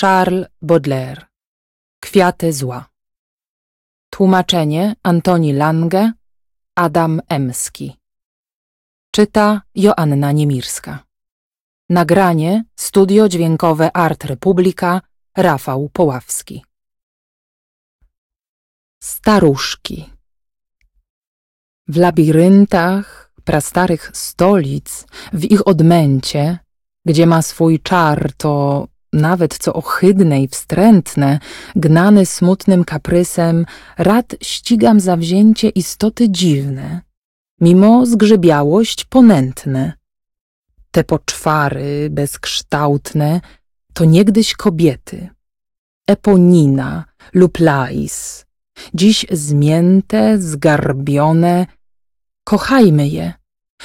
Charles Baudelaire. Kwiaty zła. Tłumaczenie Antoni Lange Adam Emski. Czyta Joanna Niemirska. Nagranie Studio Dźwiękowe Art Republika Rafał Poławski. Staruszki. W labiryntach prastarych stolic, w ich odmęcie, gdzie ma swój czar to nawet co ohydne i wstrętne, gnany smutnym kaprysem, rad ścigam zawzięcie istoty dziwne, mimo zgrzybiałość ponętne. Te poczwary bezkształtne to niegdyś kobiety, Eponina lub Lais, dziś zmięte, zgarbione, kochajmy je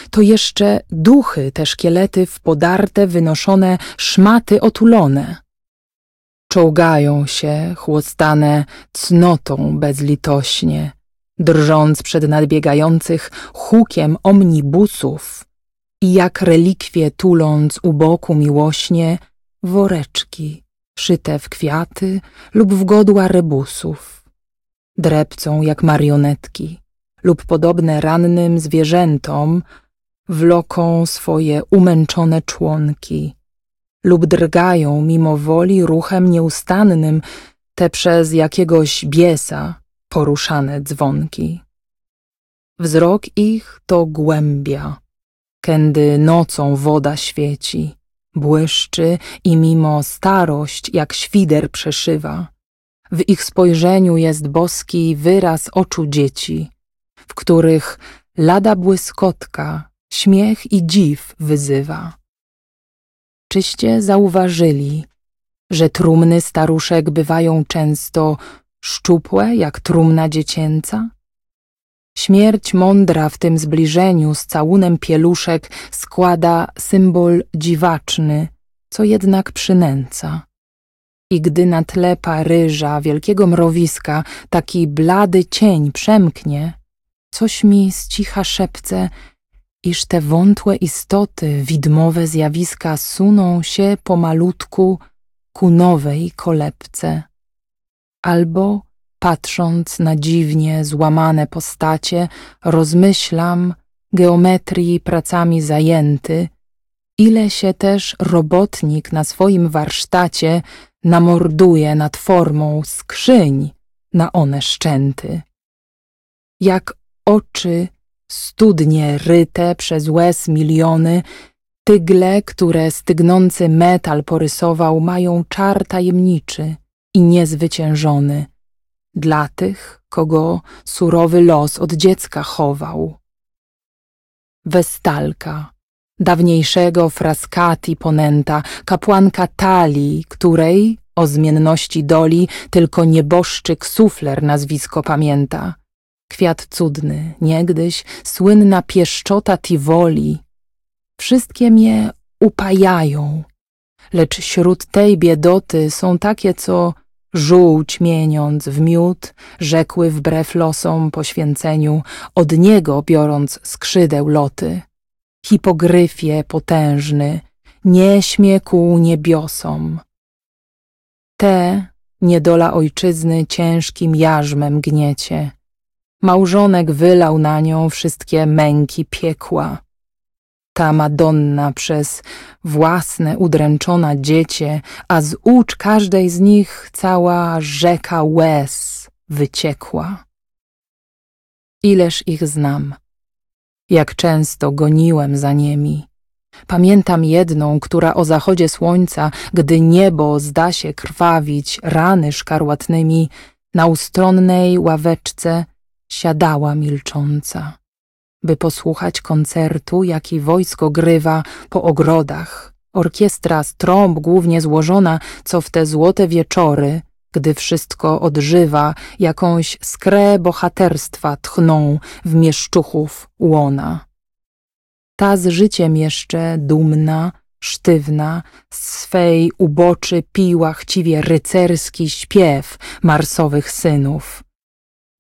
to jeszcze duchy te szkielety w podarte, wynoszone szmaty otulone. Czołgają się, chłostane cnotą bezlitośnie, drżąc przed nadbiegających hukiem omnibusów i jak relikwie tuląc u boku miłośnie woreczki szyte w kwiaty lub w godła rebusów. Drepcą jak marionetki lub podobne rannym zwierzętom wloką swoje umęczone członki lub drgają mimo woli ruchem nieustannym te przez jakiegoś biesa poruszane dzwonki. Wzrok ich to głębia, kędy nocą woda świeci, błyszczy i mimo starość jak świder przeszywa. W ich spojrzeniu jest boski wyraz oczu dzieci, w których lada błyskotka śmiech i dziw wyzywa. Czyście zauważyli, że trumny staruszek bywają często szczupłe jak trumna dziecięca? Śmierć mądra w tym zbliżeniu z całunem pieluszek składa symbol dziwaczny, co jednak przynęca. I gdy na tle Paryża, wielkiego mrowiska, taki blady cień przemknie, coś mi z cicha szepce, iż te wątłe istoty, widmowe zjawiska suną się pomalutku ku nowej kolebce. Albo, patrząc na dziwnie złamane postacie, rozmyślam, geometrii pracami zajęty, ile się też robotnik na swoim warsztacie namorduje nad formą skrzyń na one szczęty. Jak oczy studnie ryte przez łez miliony, tygle, które stygnący metal porysował, mają czar tajemniczy i niezwyciężony. Dla tych, kogo surowy los od dziecka chował. Westalka, dawniejszego fraskati ponenta, kapłanka Talii, której o zmienności doli tylko nieboszczyk sufler nazwisko pamięta kwiat cudny, niegdyś słynna pieszczota Tivoli. Wszystkie mnie upajają, lecz śród tej biedoty są takie, co żółć mieniąc w miód, rzekły wbrew losom poświęceniu, od niego biorąc skrzydeł loty. Hipogryfie potężny, nie śmie ku niebiosom. Te niedola ojczyzny ciężkim jarzmem gniecie Małżonek wylał na nią wszystkie męki piekła. Ta Madonna przez własne udręczona dziecię, a z ucz każdej z nich cała rzeka łez wyciekła. Ileż ich znam, jak często goniłem za niemi. Pamiętam jedną, która o zachodzie słońca, gdy niebo zda się krwawić rany szkarłatnymi, na ustronnej ławeczce siadała milcząca, by posłuchać koncertu, jaki wojsko grywa po ogrodach. Orkiestra z trąb głównie złożona, co w te złote wieczory gdy wszystko odżywa, jakąś skrę bohaterstwa tchną w mieszczuchów łona. Ta z życiem jeszcze dumna, sztywna, z swej uboczy piła chciwie rycerski śpiew marsowych synów.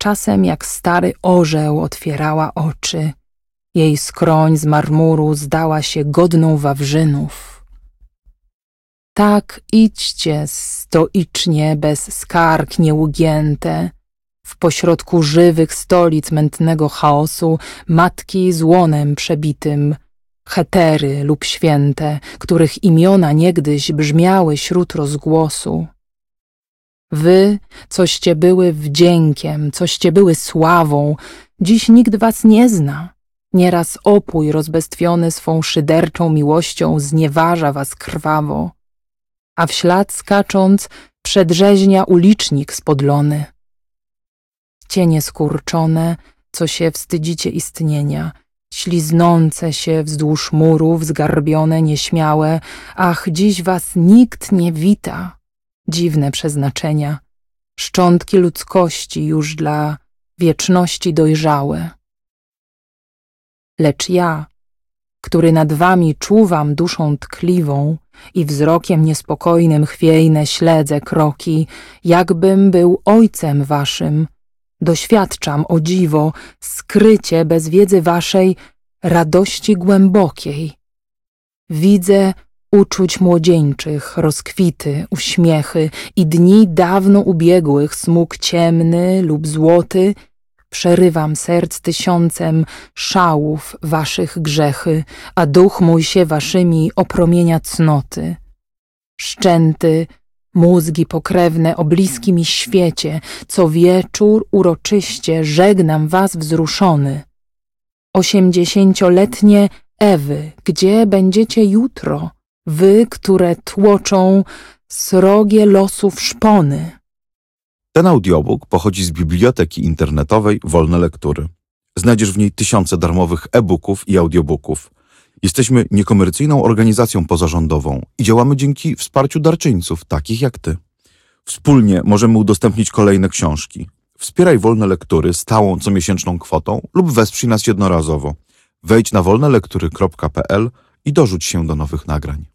Czasem jak stary orzeł otwierała oczy, jej skroń z marmuru zdała się godną wawrzynów. Tak idźcie stoicznie, bez skarg nieugięte, w pośrodku żywych stolic mętnego chaosu, matki z łonem przebitym, hetery lub święte, których imiona niegdyś brzmiały śród rozgłosu. Wy, coście były wdziękiem, coście były sławą, dziś nikt was nie zna. Nieraz opój rozbestwiony swą szyderczą miłością znieważa was krwawo, a w ślad skacząc przedrzeźnia ulicznik spodlony. Cienie skurczone, co się wstydzicie istnienia, śliznące się wzdłuż murów, zgarbione, nieśmiałe, ach, dziś was nikt nie wita. Dziwne przeznaczenia, szczątki ludzkości już dla wieczności dojrzałe. Lecz ja, który nad wami czuwam duszą tkliwą i wzrokiem niespokojnym chwiejne śledzę kroki, jakbym był ojcem waszym, doświadczam o dziwo, skrycie bez wiedzy waszej radości głębokiej. Widzę uczuć młodzieńczych, rozkwity, uśmiechy i dni dawno ubiegłych, smug ciemny lub złoty, przerywam serc tysiącem szałów waszych grzechy, a duch mój się waszymi opromienia cnoty. Szczęty, mózgi pokrewne o bliskim świecie, co wieczór uroczyście żegnam was wzruszony. Osiemdziesięcioletnie Ewy, gdzie będziecie jutro? Wy, które tłoczą srogie losów szpony. Ten audiobook pochodzi z biblioteki internetowej Wolne Lektury. Znajdziesz w niej tysiące darmowych e-booków i audiobooków. Jesteśmy niekomercyjną organizacją pozarządową i działamy dzięki wsparciu darczyńców, takich jak ty. Wspólnie możemy udostępnić kolejne książki. Wspieraj Wolne Lektury stałą comiesięczną kwotą lub wesprzyj nas jednorazowo. Wejdź na wolnelektury.pl i dorzuć się do nowych nagrań.